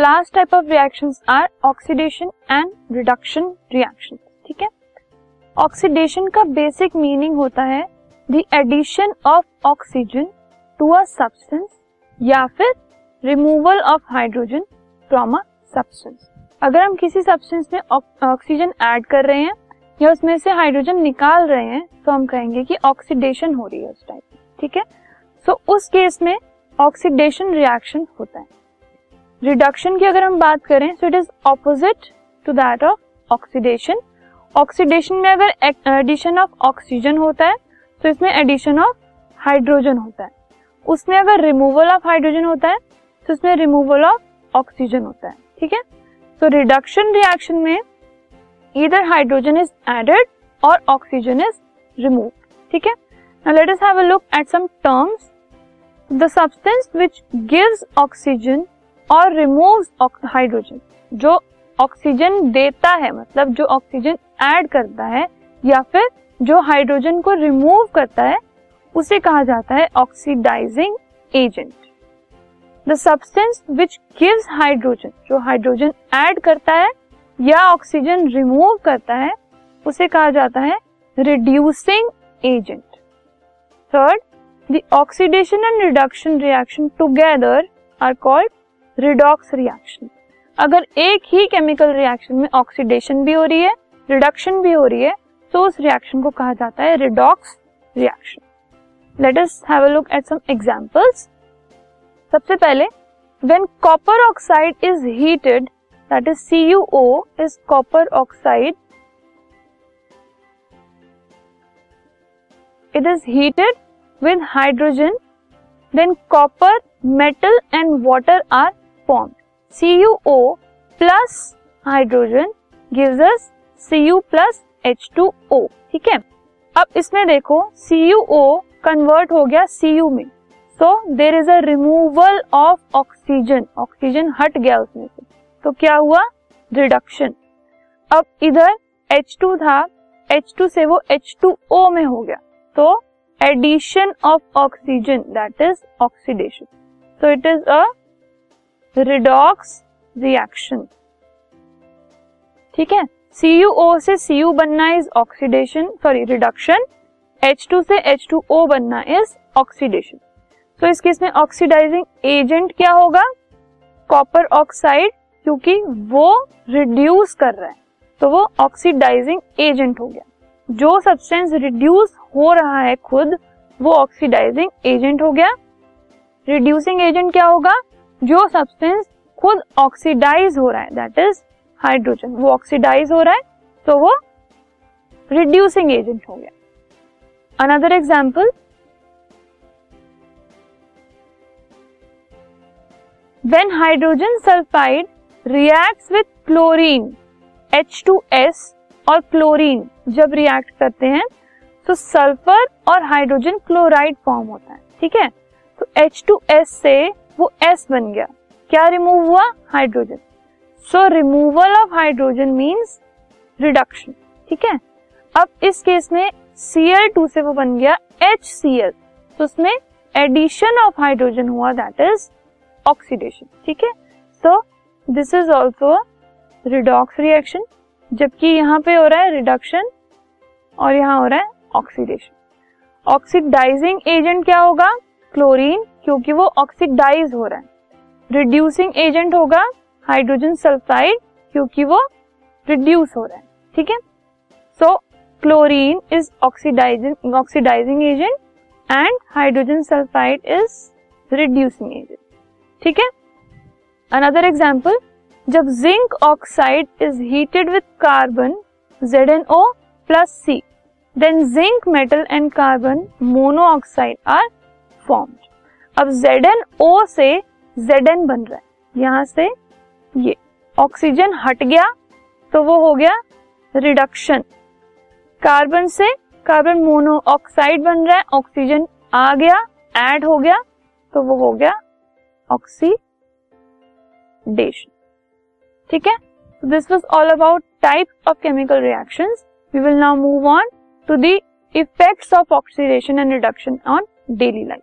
Last type of reactions are oxidation and reduction reaction ठीक है? Oxidation का basic meaning होता है the addition of oxygen to a substance या फिर removal of hydrogen from a substance अगर हम किसी सब्सटेंस में ऑक्सीजन ऐड कर रहे हैं या उसमें से हाइड्रोजन निकाल रहे हैं तो हम कहेंगे कि ऑक्सीडेशन हो रही है उस टाइप ठीक है? सो so, उस केस में ऑक्सीडेशन रिएक्शन होता है। रिडक्शन की अगर हम बात करें so it is opposite to that of oxidation oxidation में अगर एडिशन ऑफ़ ऑक्सीजन होता है तो इसमें एडिशन ऑफ़ हाइड्रोजन होता है। उसमें अगर रिमूवल ऑफ़ हाइड्रोजन होता है तो इसमें रिमूवल ऑफ़ ऑक्सीजन होता है। ठीक है? तो रिडक्शन रिएक्शन में इधर हाइड्रोजन इज़ एडेड और ऑक्सीजन इज़ रिमूव ठीक है? Now let us have a look at some terms the substance which gives oxygen और रिमूव्स हाइड्रोजन जो ऑक्सीजन देता है मतलब जो ऑक्सीजन ऐड करता है, या फिर जो हाइड्रोजन को रिमूव करता है, उसे कहा जाता है oxidising agent the substance which gives hydrogen जो हाइड्रोजन ऐड करता है, या ऑक्सीजन रिमूव करता है, उसे कहा जाता है reducing agent third the oxidation and reduction reaction together are called redox reaction अगर एक ही केमिकल रिएक्शन में ऑक्सीडेशन भी हो रही है रिडक्शन भी हो रही है तो उस रिएक्शन को कहा जाता है redox reaction let us have a look at some examples सबसे पहले when copper oxide is heated that is CuO is copper oxide it is heated with hydrogen. Then copper, metal and water are formed CuO plus hydrogen gives us Cu plus H2O ठीक है? अब इसमें देखो CuO convert हो गया Cu में. So there is a removal of oxygen oxygen हट गया उसमें से. तो क्या हुआ? रिडक्शन अब इधर H2 था. H2 से वो H2O में हो गया. तो addition of oxygen that is oxidation so it is a redox reaction ठीक है? CuO से Cu बनना is oxidation sorry reduction H2 से H2O बनना इज़ ऑक्सीडेशन तो इस केस में ऑक्सीडाइजिंग एजेंट क्या होगा? कॉपर ऑक्साइड क्योंकि वो रिड्यूस कर रहा है। तो वो ऑक्सीडाइजिंग एजेंट हो गया। जो सब्सटेंस रिड्यूस हो रहा है खुद, वो ऑक्सीडाइजिंग एजेंट हो गया। रिड्यूसिंग एजेंट क्या होगा? जो सब्सटेंस खुद ऑक्सीडाइज हो रहा है दैट इज़ हाइड्रोजन वो ऑक्सीडाइज हो रहा है तो वो रिड्यूसिंग एजेंट हो गया। Another example when hydrogen sulphide react with chlorine H two S और क्लोरीन जब रिएक्ट करते हैं तो सल्फ़र और हाइड्रोजन क्लोराइड फॉर्म होता है, ठीक है? तो एच टू एस से वो S बन गया। क्या रिमूव हुआ? Hydrogen so removal of hydrogen means reduction ठीक है? अब इस केस में Cl2 से वो बन गया HCl तो उसमें एडिशन ऑफ़ हाइड्रोजन हुआ दैट इज़ ऑक्सीडेशन ठीक है? So this is also redox reaction जबकि यहाँ पे हो रहा है रिडक्शन और यहाँ हो रहा है ऑक्सीडेशन ऑक्सीडाइजिंग एजेंट क्या होगा? क्लोरीन क्योंकि वो ऑक्सीडाइज हो रहा है। रिड्यूसिंग एजेंट होगा हाइड्रोजन सल्फाइड क्योंकि वो रिड्यूस हो रहा है, ठीक है? So chlorine is oxidising oxidising agent and hydrogen sulphide is reducing agent ठीक है? अनदर एग्ज़ाम्पल जब zinc oxide is heated with carbon Z N O plus C then zinc metal and carbon monoxide are formed अब Z N O से Z N बन रहा है। यहाँ से ये ऑक्सीजन हट गया तो वो हो गया रिडक्शन कार्बन से कार्बन मोनो ऑक्साइड बन रहा है ऑक्सीजन आ गया ऐड हो गया तो वो हो गया ऑक्सीडेशन ठीक है? This was all about type of chemical reactions we will now move on to the effects of oxidation and reduction on daily life